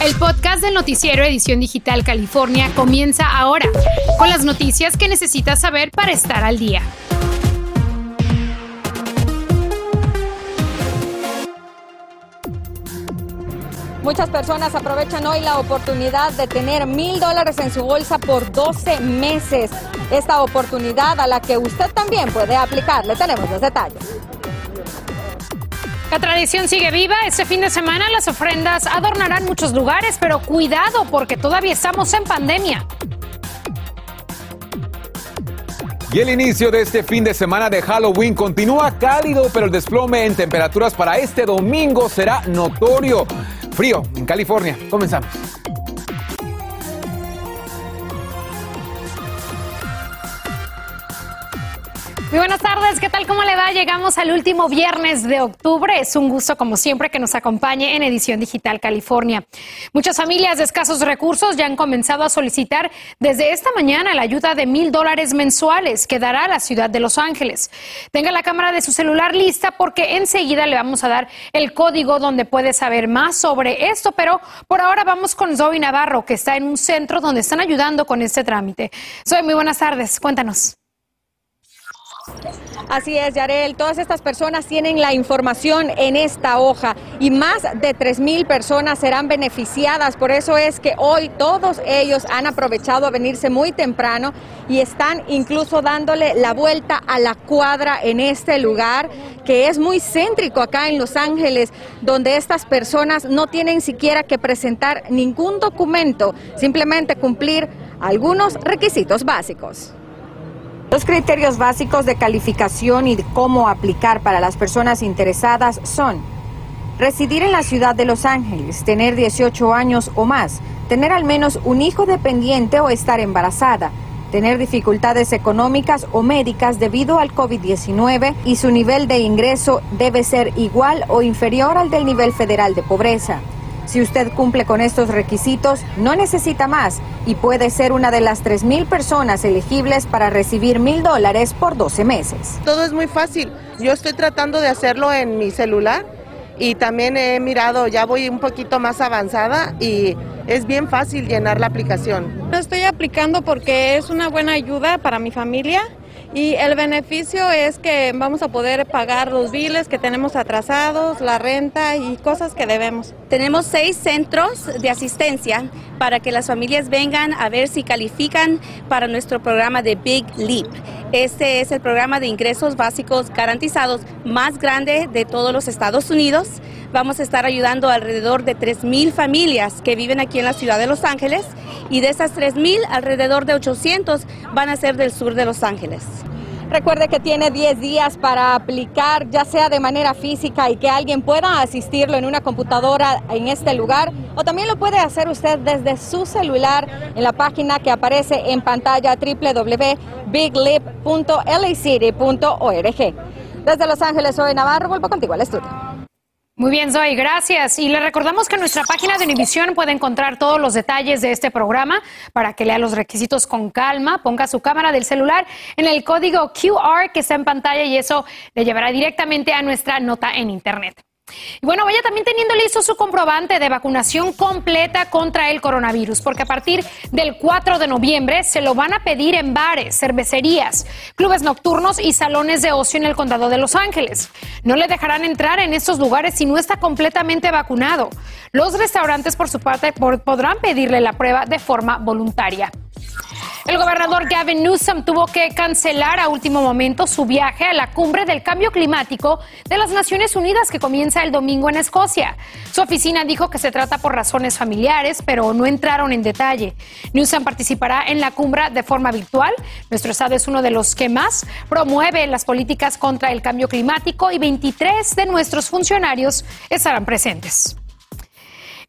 El podcast del noticiero Edición Digital California comienza ahora, con las noticias que necesitas saber para estar al día. Muchas personas aprovechan hoy la oportunidad de tener mil dólares en su bolsa por 12 meses. Esta oportunidad a la que usted también puede aplicar. Le tenemos los detalles. La tradición sigue viva. Este fin de semana las ofrendas adornarán muchos lugares, pero cuidado porque todavía estamos en pandemia. Y el inicio de este fin de semana de Halloween continúa cálido, pero el desplome en temperaturas para este domingo será notorio. Frío en California. Comenzamos. Muy buenas tardes, ¿qué tal? ¿Cómo le va? Llegamos al último viernes de octubre. Es un gusto, como siempre, que nos acompañe en Edición Digital California. Muchas familias de escasos recursos ya han comenzado a solicitar desde esta mañana la ayuda de mil dólares mensuales que dará la ciudad de Los Ángeles. Tenga la cámara de su celular lista porque enseguida le vamos a dar el código donde puede saber más sobre esto. Pero por ahora vamos con Zoe Navarro, que está en un centro donde están ayudando con este trámite. Zoe, muy buenas tardes. Cuéntanos. Así es, Yarel. Todas estas personas tienen la información en esta hoja y más de 3 mil personas serán beneficiadas. Por eso es que hoy todos ellos han aprovechado a venirse muy temprano y están incluso dándole la vuelta a la cuadra en este lugar que es muy céntrico acá en Los Ángeles, donde estas personas no tienen siquiera que presentar ningún documento, simplemente cumplir algunos requisitos básicos. Los criterios básicos de calificación y de cómo aplicar para las personas interesadas son residir en la ciudad de Los Ángeles, tener 18 años o más, tener al menos un hijo dependiente o estar embarazada, tener dificultades económicas o médicas debido al COVID-19 y su nivel de ingreso debe ser igual o inferior al del nivel federal de pobreza. Si usted cumple con estos requisitos, no necesita más y puede ser una de las 3.000 personas elegibles para recibir mil dólares por 12 meses. Todo es muy fácil. Yo estoy tratando de hacerlo en mi celular y también he mirado, ya voy un poquito más avanzada y es bien fácil llenar la aplicación. Estoy aplicando porque es una buena ayuda para mi familia y el beneficio es que vamos a poder pagar los biles que tenemos atrasados, la renta y cosas que debemos. Tenemos seis centros de asistencia para que las familias vengan a ver si califican para nuestro programa de Big Leap. Este es el programa de ingresos básicos garantizados más grande de todos los Estados Unidos. Vamos a estar ayudando alrededor de 3.000 familias que viven aquí en la ciudad de Los Ángeles y de esas 3.000, alrededor de 800 van a ser del sur de Los Ángeles. Recuerde que tiene 10 días para aplicar, ya sea de manera física y que alguien pueda asistirlo en una computadora en este lugar, o también lo puede hacer usted desde su celular en la página que aparece en pantalla www.biglip.lacity.org. Desde Los Ángeles, soy Navarro, vuelvo contigo al estudio. Muy bien, Zoe, gracias. Y le recordamos que en nuestra página de Univisión puede encontrar todos los detalles de este programa para que lea los requisitos con calma, ponga su cámara del celular en el código QR que está en pantalla y eso le llevará directamente a nuestra nota en Internet. Y bueno, vaya también teniendo listo su comprobante de vacunación completa contra el coronavirus, porque a partir del 4 de noviembre se lo van a pedir en bares, cervecerías, clubes nocturnos y salones de ocio en el condado de Los Ángeles. No le dejarán entrar en estos lugares si no está completamente vacunado. Los restaurantes, por su parte, podrán pedirle la prueba de forma voluntaria. El gobernador Gavin Newsom tuvo que cancelar a último momento su viaje a la cumbre del cambio climático de las Naciones Unidas que comienza el domingo en Escocia. Su oficina dijo que se trata por razones familiares, pero no entraron en detalle. Newsom participará en la cumbre de forma virtual. Nuestro estado es uno de los que más promueve las políticas contra el cambio climático y 23 de nuestros funcionarios estarán presentes.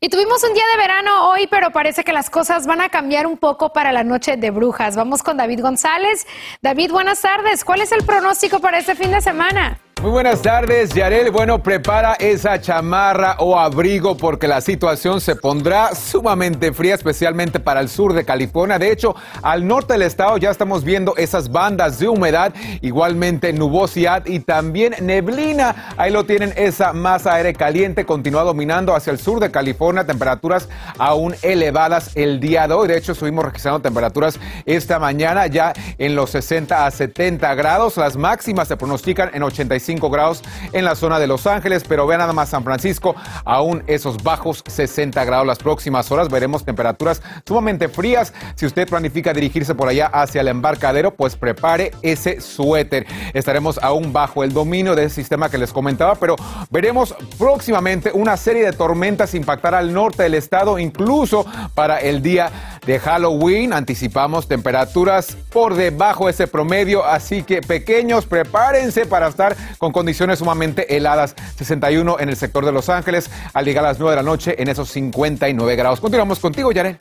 Y tuvimos un día de verano hoy, pero parece que las cosas van a cambiar un poco para la noche de brujas. Vamos con David González. David, buenas tardes. ¿Cuál es el pronóstico para este fin de semana? Muy buenas tardes, Yarel. Bueno, prepara esa chamarra o abrigo porque la situación se pondrá sumamente fría, especialmente para el sur de California. De hecho, al norte del estado ya estamos viendo esas bandas de humedad, igualmente nubosidad y también neblina. Ahí lo tienen, esa masa aire caliente continúa dominando hacia el sur de California, temperaturas aún elevadas el día de hoy. De hecho, estuvimos registrando temperaturas esta mañana ya en los 60 a 70 grados. Las máximas se pronostican en 85 grados en la zona de Los Ángeles, pero vean nada más San Francisco, aún esos bajos 60 grados las próximas horas. Veremos temperaturas sumamente frías. Si usted planifica dirigirse por allá hacia el embarcadero, pues prepare ese suéter. Estaremos aún bajo el dominio del sistema que les comentaba, pero veremos próximamente una serie de tormentas impactar al norte del estado, incluso para el día de Halloween. Anticipamos temperaturas por debajo de ese promedio, así que pequeños, prepárense para estar con condiciones sumamente heladas. 61 en el sector de Los Ángeles, al llegar a las 9 de la noche en esos 59 grados. Continuamos contigo, Yare.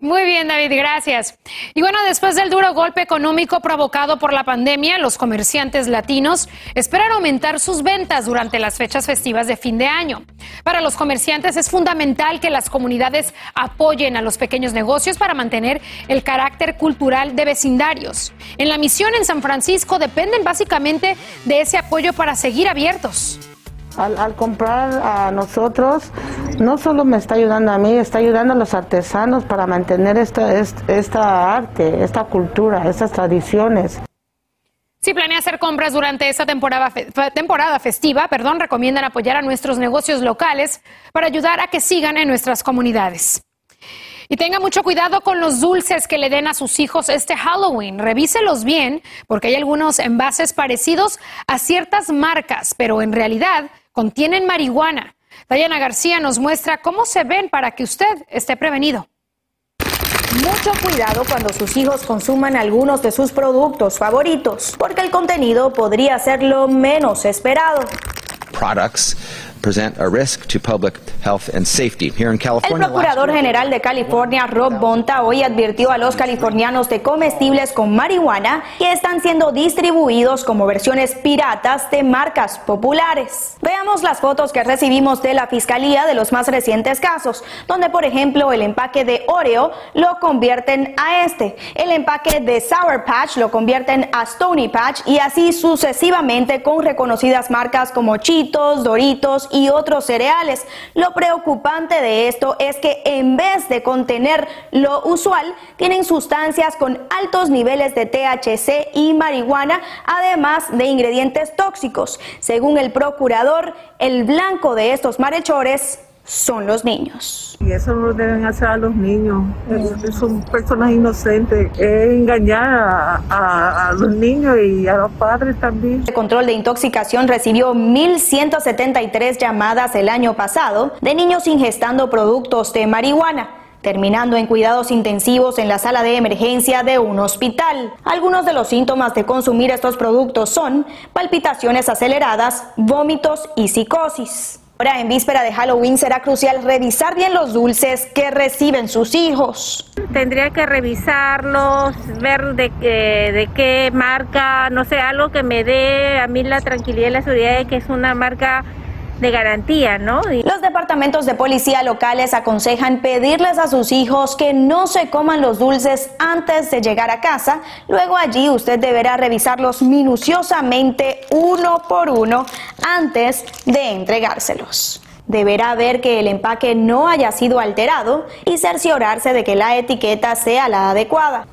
Muy bien, David, gracias. Y bueno, después del duro golpe económico provocado por la pandemia, los comerciantes latinos esperan aumentar sus ventas durante las fechas festivas de fin de año. Para los comerciantes es fundamental que las comunidades apoyen a los pequeños negocios para mantener el carácter cultural de vecindarios. En la misión en San Francisco dependen básicamente de ese apoyo para seguir abiertos. Al, comprar a nosotros, no solo me está ayudando a mí, está ayudando a los artesanos para mantener esta, esta arte, esta cultura, estas tradiciones. Si planea hacer compras durante esta temporada, festiva, perdón, recomiendan apoyar a nuestros negocios locales para ayudar a que sigan en nuestras comunidades. Y tenga mucho cuidado con los dulces que le den a sus hijos este Halloween. Revíselos bien, porque hay algunos envases parecidos a ciertas marcas, pero en realidad contienen marihuana. Dayana García nos muestra cómo se ven para que usted esté prevenido. Mucho cuidado cuando sus hijos consuman algunos de sus productos favoritos, porque el contenido podría ser lo menos esperado. Products present a risk to public health and safety. Here in California, el Procurador General de California, Rob Bonta, hoy advirtió a los californianos de comestibles con marihuana que están siendo distribuidos como versiones piratas de marcas populares. Veamos las fotos que recibimos de la Fiscalía de los más recientes casos, donde por ejemplo el empaque de Oreo lo convierten a este, el empaque de Sour Patch lo convierten a Stony Patch y así sucesivamente con reconocidas marcas como Cheetos, Doritos y otros cereales. Lo preocupante de esto es que en vez de contener lo usual, tienen sustancias con altos niveles de THC y marihuana, además de ingredientes tóxicos. Según el procurador, el blanco de estos malhechores son los niños. Y eso no deben hacer a los niños. son personas inocentes. Es engañar a, los niños y a los padres también. El control de intoxicación recibió 1.173 llamadas el año pasado de niños ingestando productos de marihuana terminando en cuidados intensivos en la sala de emergencia de un hospital. Algunos de los síntomas de consumir estos productos son palpitaciones aceleradas, vómitos y psicosis. Ahora, en víspera de Halloween, será crucial revisar bien los dulces que reciben sus hijos. Tendría que revisarlos, ver de, de qué marca, no sé, algo que me dé a mí la tranquilidad y la seguridad de que es una marca de garantía, ¿no? Los departamentos de policía locales aconsejan pedirles a sus hijos que no se coman los dulces antes de llegar a casa. Luego allí usted deberá revisarlos minuciosamente uno por uno antes de entregárselos. Deberá ver que el empaque no haya sido alterado y cerciorarse de que la etiqueta sea la adecuada.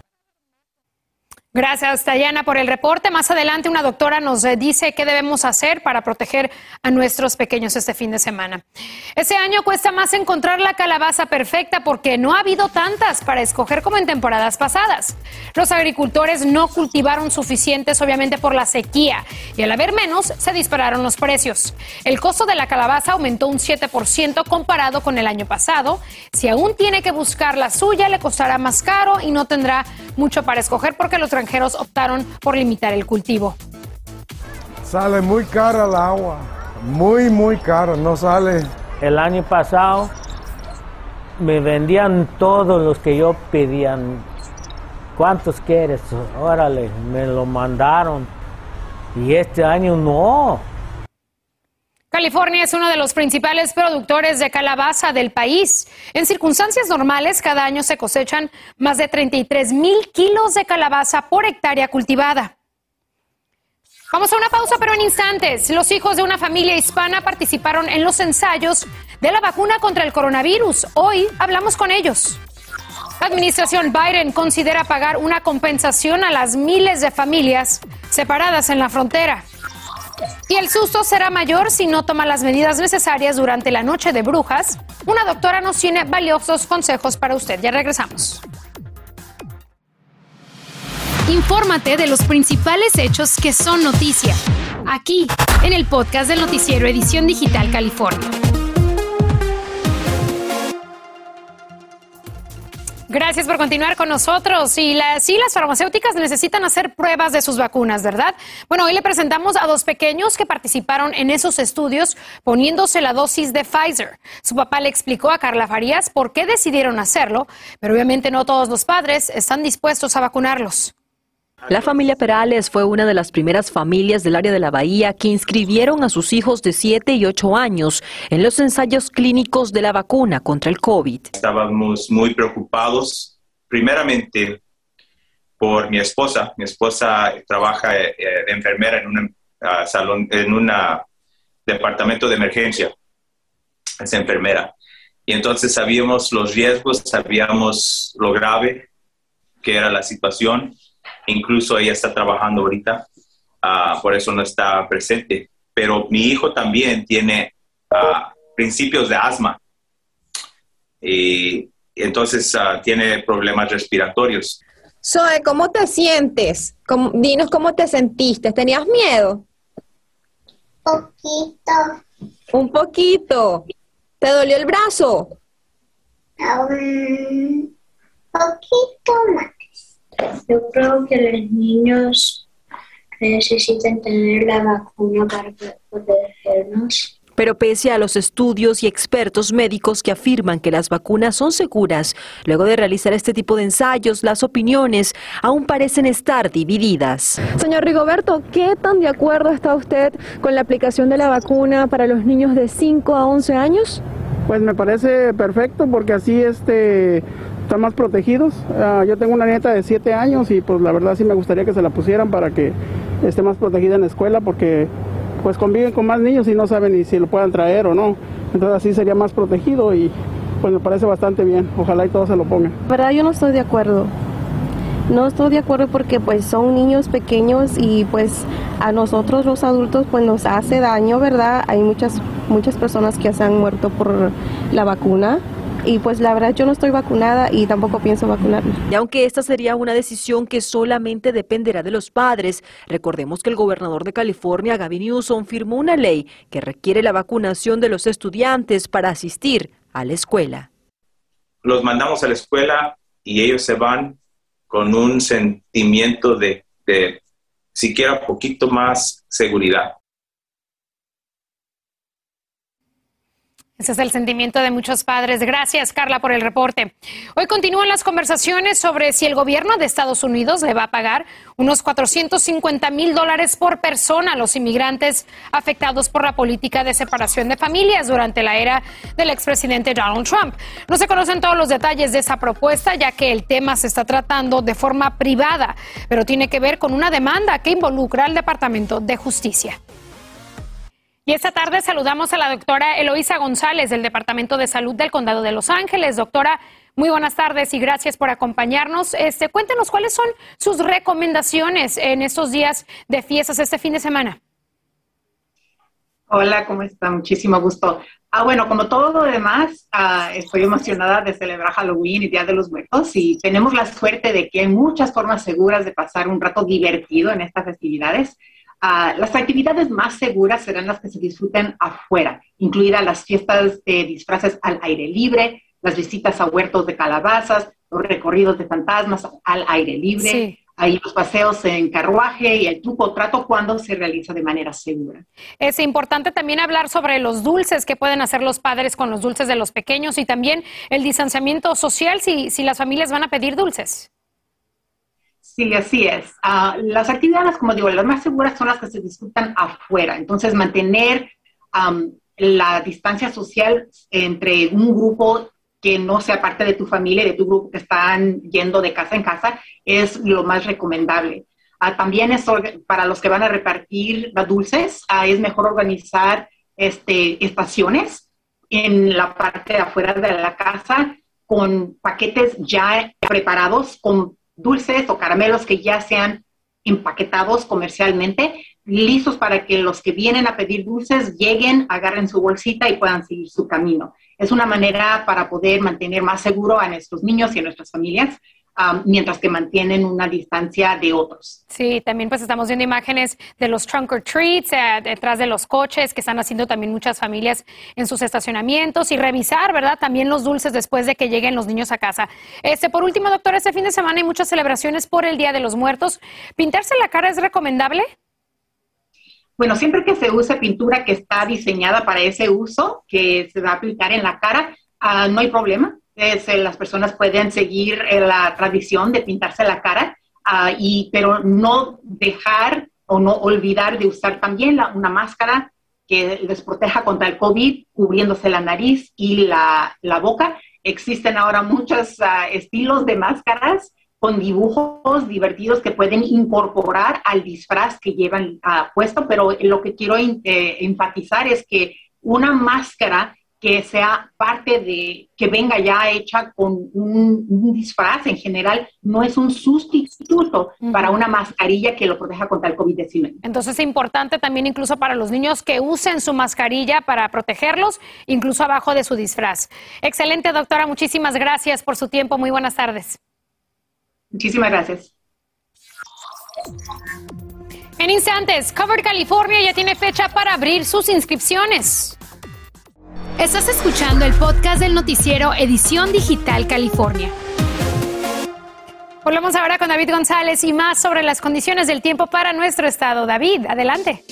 Gracias, Tayana, por el reporte. Más adelante, una doctora nos eh, dice qué debemos hacer para proteger a nuestros pequeños este fin de semana. Este año cuesta más encontrar la calabaza perfecta porque no ha habido tantas para escoger como en temporadas pasadas. Los agricultores no cultivaron suficientes, obviamente, por la sequía y al haber menos, se dispararon los precios. El costo de la calabaza aumentó un 7% comparado con el año pasado. Si aún tiene que buscar la suya, le costará más caro y no tendrá mucho para escoger porque los extranjeros optaron por limitar el cultivo. Sale muy cara el agua, muy, muy cara, no sale. El año pasado me vendían todos los que yo pedían. ¿Cuántos quieres? Órale, me lo mandaron. Y este año no. California es uno de los principales productores de calabaza del país. En circunstancias normales, cada año se cosechan más de 33 mil kilos de calabaza por hectárea cultivada. Vamos a una pausa, pero en instantes. Los hijos de una familia hispana participaron en los ensayos de la vacuna contra el coronavirus. Hoy hablamos con ellos. La administración Biden considera pagar una compensación a las miles de familias separadas en la frontera. Y el susto será mayor si no toma las medidas necesarias durante la noche de brujas. Una doctora nos tiene valiosos consejos para usted. Ya regresamos. Infórmate de los principales hechos que son noticia. Aquí, en el podcast del noticiero Edición Digital California. Gracias por continuar con nosotros. Y sí, las farmacéuticas necesitan hacer pruebas de sus vacunas, ¿verdad? Bueno, hoy le presentamos a dos pequeños que participaron en esos estudios poniéndose la dosis de Pfizer. Su papá le explicó a Carla Farías por qué decidieron hacerlo, pero obviamente no todos los padres están dispuestos a vacunarlos. La familia Perales fue una de las primeras familias del área de la Bahía que inscribieron a sus hijos de 7 y 8 años en los ensayos clínicos de la vacuna contra el COVID. Estábamos muy preocupados, primeramente por mi esposa. Mi esposa trabaja de eh, enfermera en un ah, salón, en un departamento de emergencia. Es enfermera. Y entonces sabíamos los riesgos, sabíamos lo grave que era la situación Incluso ella está trabajando ahorita, ah, por eso no está presente. Pero mi hijo también tiene ah, principios de asma. Y entonces ah, tiene problemas respiratorios. Zoe, ¿cómo te sientes? dinos cómo te sentiste. ¿Tenías miedo? Poquito. Un poquito. ¿Te dolió el brazo? Un poquito más. Yo creo que los niños necesitan tener la vacuna para protegernos. Pero pese a los estudios y expertos médicos que afirman que las vacunas son seguras, luego de realizar este tipo de ensayos, las opiniones aún parecen estar divididas. Señor Rigoberto, ¿qué tan de acuerdo está usted con la aplicación de la vacuna para los niños de 5 a 11 años? Pues me parece perfecto porque así este más protegidos. Ah, yo tengo una nieta de 7 años y pues la verdad sí me gustaría que se la pusieran para que esté más protegida en la escuela porque pues conviven con más niños y no saben ni si lo puedan traer o no. Entonces así sería más protegido y pues me parece bastante bien. Ojalá y todos se lo pongan. verdad yo no estoy de acuerdo. No estoy de acuerdo porque pues son niños pequeños y pues a nosotros los adultos pues nos hace daño, ¿verdad? Hay muchas muchas personas que se han muerto por la vacuna y pues la verdad yo no estoy vacunada y tampoco pienso vacunarme. Y aunque esta sería una decisión que solamente dependerá de los padres, recordemos que el gobernador de California, Gavin Newsom, firmó una ley que requiere la vacunación de los estudiantes para asistir a la escuela. Los mandamos a la escuela y ellos se van con un sentimiento de, de siquiera poquito más seguridad. Ese es el sentimiento de muchos padres. Gracias, Carla, por el reporte. Hoy continúan las conversaciones sobre si el gobierno de Estados Unidos le va a pagar unos 450 mil dólares por persona a los inmigrantes afectados por la política de separación de familias durante la era del expresidente Donald Trump. No se conocen todos los detalles de esa propuesta, ya que el tema se está tratando de forma privada, pero tiene que ver con una demanda que involucra al Departamento de Justicia. Y esta tarde saludamos a la doctora Eloísa González del Departamento de Salud del Condado de Los Ángeles. Doctora, muy buenas tardes y gracias por acompañarnos. Este, cuéntenos cuáles son sus recomendaciones en estos días de fiestas este fin de semana. Hola, ¿cómo está? Muchísimo gusto. Ah, bueno, como todo lo demás, ah, estoy emocionada de celebrar Halloween y Día de los Muertos y tenemos la suerte de que hay muchas formas seguras de pasar un rato divertido en estas festividades. Ah, las actividades más seguras serán las que se disfruten afuera, incluidas las fiestas de disfraces al aire libre, las visitas a huertos de calabazas, los recorridos de fantasmas al aire libre. Ahí los paseos en carruaje y el truco trato cuando se realiza de manera segura. Es importante también hablar sobre los dulces que pueden hacer los padres con los dulces de los pequeños y también el distanciamiento social si, si las familias van a pedir dulces. Sí, así es. Ah, las actividades, como digo, las más seguras son las que se disfrutan afuera. Entonces, mantener la distancia social entre un grupo que no sea parte de tu familia y de tu grupo que están yendo de casa en casa es lo más recomendable. Ah, también es para los que van a repartir dulces, ah, es mejor organizar este, estaciones en la parte de afuera de la casa con paquetes ya preparados, con dulces o caramelos que ya sean empaquetados comercialmente, listos para que los que vienen a pedir dulces lleguen, agarren su bolsita y puedan seguir su camino. Es una manera para poder mantener más seguro a nuestros niños y a nuestras familias mientras que mantienen una distancia de otros. Sí, también pues estamos viendo imágenes de los trunk or treats eh, detrás de los coches que están haciendo también muchas familias en sus estacionamientos y revisar, ¿verdad? También los dulces después de que lleguen los niños a casa. Este, por último, doctor, este fin de semana hay muchas celebraciones por el Día de los Muertos. ¿Pintarse la cara es recomendable? Bueno, siempre que se use pintura que está diseñada para ese uso, que se va a aplicar en la cara, ah, no hay problema las personas pueden seguir eh, la tradición de pintarse la cara, ah, y, pero no dejar o no olvidar de usar también una máscara que les proteja contra el COVID, cubriéndose la nariz y la, la boca. Existen ahora muchos ah, estilos de máscaras con dibujos divertidos que pueden incorporar al disfraz que llevan uh, puesto, pero lo que quiero eh, enfatizar es que una máscara que sea parte de, que venga ya hecha con un, disfraz en general, no es un sustituto para una mascarilla que lo proteja contra el COVID-19. Entonces es importante también incluso para los niños que usen su mascarilla para protegerlos, incluso abajo de su disfraz. Excelente, doctora, muchísimas gracias por su tiempo. Muy buenas tardes. Muchísimas gracias. En instantes, Cover California ya tiene fecha para abrir sus inscripciones. Estás escuchando el podcast del noticiero Edición Digital California. Volvemos ahora con David González y más sobre las condiciones del tiempo para nuestro estado. David, adelante.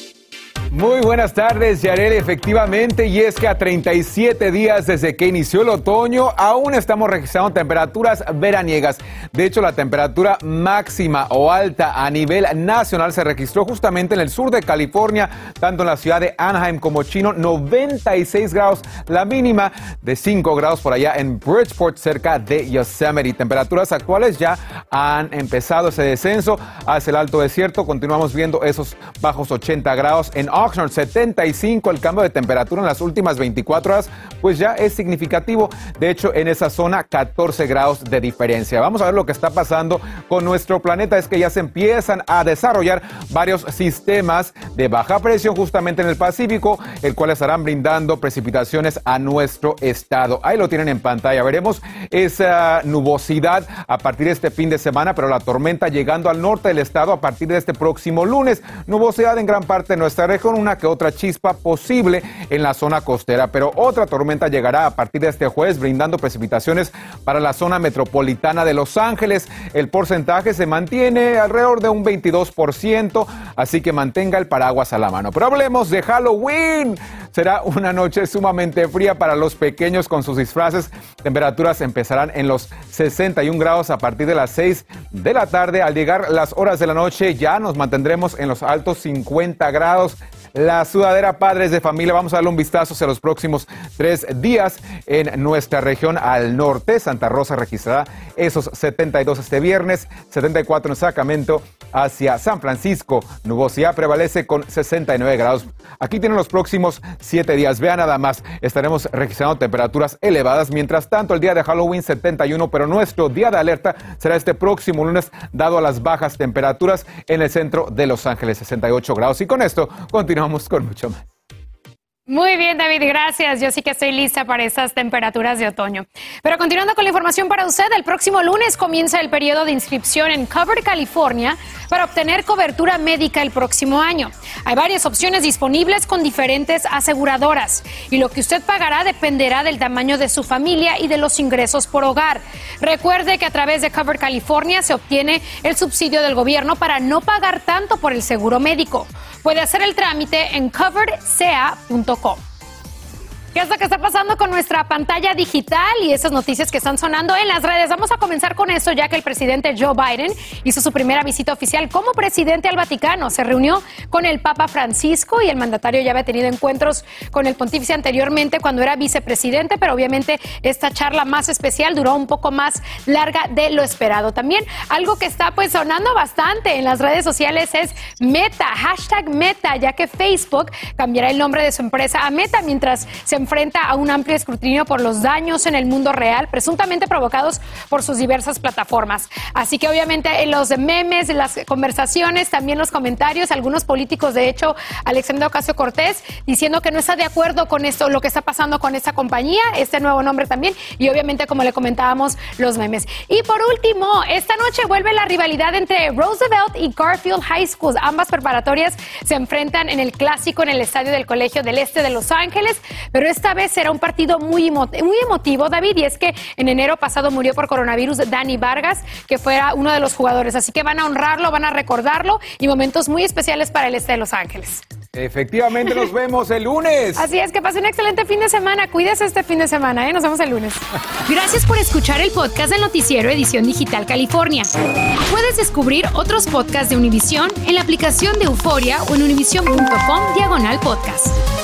Muy buenas tardes, Yarel. Efectivamente, y es que a 37 días desde que inició el otoño, aún estamos registrando temperaturas veraniegas. De hecho, la temperatura máxima o alta a nivel nacional se registró justamente en el sur de California, tanto en la ciudad de Anaheim como Chino, 96 grados, la mínima de 5 grados por allá en Bridgeport, cerca de Yosemite. Temperaturas actuales ya han empezado ese descenso hacia el alto desierto. Continuamos viendo esos bajos 80 grados en Oxnard 75, el cambio de temperatura en las últimas 24 horas, pues ya es significativo. De hecho, en esa zona 14 grados de diferencia. Vamos a ver lo que está pasando con nuestro planeta. Es que ya se empiezan a desarrollar varios sistemas de baja presión justamente en el Pacífico, el cual estarán brindando precipitaciones a nuestro estado. Ahí lo tienen en pantalla. Veremos esa nubosidad a partir de este fin de semana, pero la tormenta llegando al norte del estado a partir de este próximo lunes. Nubosidad en gran parte de nuestra región una que otra chispa posible en la zona costera, pero otra tormenta llegará a partir de este jueves brindando precipitaciones para la zona metropolitana de Los Ángeles. El porcentaje se mantiene alrededor de un 22%, así que mantenga el paraguas a la mano. Pero hablemos de Halloween. Será una noche sumamente fría para los pequeños con sus disfraces. Temperaturas empezarán en los 61 grados a partir de las 6 de la tarde. Al llegar las horas de la noche ya nos mantendremos en los altos 50 grados la sudadera Padres de Familia. Vamos a darle un vistazo hacia los próximos tres días en nuestra región al norte. Santa Rosa registrará esos 72 este viernes, 74 en Sacramento, hacia San Francisco. Nubosidad prevalece con 69 grados. Aquí tienen los próximos siete días. Vean nada más, estaremos registrando temperaturas elevadas. Mientras tanto, el día de Halloween 71, pero nuestro día de alerta será este próximo lunes, dado a las bajas temperaturas en el centro de Los Ángeles, 68 grados. Y con esto continuamos vamos con mucho más. Muy bien, David, gracias. Yo sí que estoy lista para estas temperaturas de otoño. Pero continuando con la información para usted, el próximo lunes comienza el periodo de inscripción en Cover California para obtener cobertura médica el próximo año. Hay varias opciones disponibles con diferentes aseguradoras y lo que usted pagará dependerá del tamaño de su familia y de los ingresos por hogar. Recuerde que a través de Cover California se obtiene el subsidio del gobierno para no pagar tanto por el seguro médico. Puede hacer el trámite en coveredca.com. ¿Qué es lo que está pasando con nuestra pantalla digital y esas noticias que están sonando en las redes? Vamos a comenzar con eso, ya que el presidente Joe Biden hizo su primera visita oficial como presidente al Vaticano. Se reunió con el Papa Francisco y el mandatario ya había tenido encuentros con el pontífice anteriormente cuando era vicepresidente, pero obviamente esta charla más especial duró un poco más larga de lo esperado. También algo que está pues sonando bastante en las redes sociales es Meta, hashtag Meta, ya que Facebook cambiará el nombre de su empresa a Meta mientras se enfrenta a un amplio escrutinio por los daños en el mundo real, presuntamente provocados por sus diversas plataformas. Así que obviamente en los memes, las conversaciones, también los comentarios, algunos políticos, de hecho, Alexander Ocasio Cortés, diciendo que no está de acuerdo con esto, lo que está pasando con esta compañía, este nuevo nombre también, y obviamente, como le comentábamos, los memes. Y por último, esta noche vuelve la rivalidad entre Roosevelt y Garfield High Schools. Ambas preparatorias se enfrentan en el clásico en el estadio del Colegio del Este de Los Ángeles, pero esta vez será un partido muy, muy emotivo, David, y es que en enero pasado murió por coronavirus Dani Vargas, que fuera uno de los jugadores. Así que van a honrarlo, van a recordarlo y momentos muy especiales para el este de Los Ángeles. Efectivamente, nos vemos el lunes. Así es, que pase un excelente fin de semana. Cuídese este fin de semana, ¿eh? Nos vemos el lunes. Gracias por escuchar el podcast del Noticiero Edición Digital California. Puedes descubrir otros podcasts de Univision en la aplicación de Euforia o en univision.com diagonal podcast.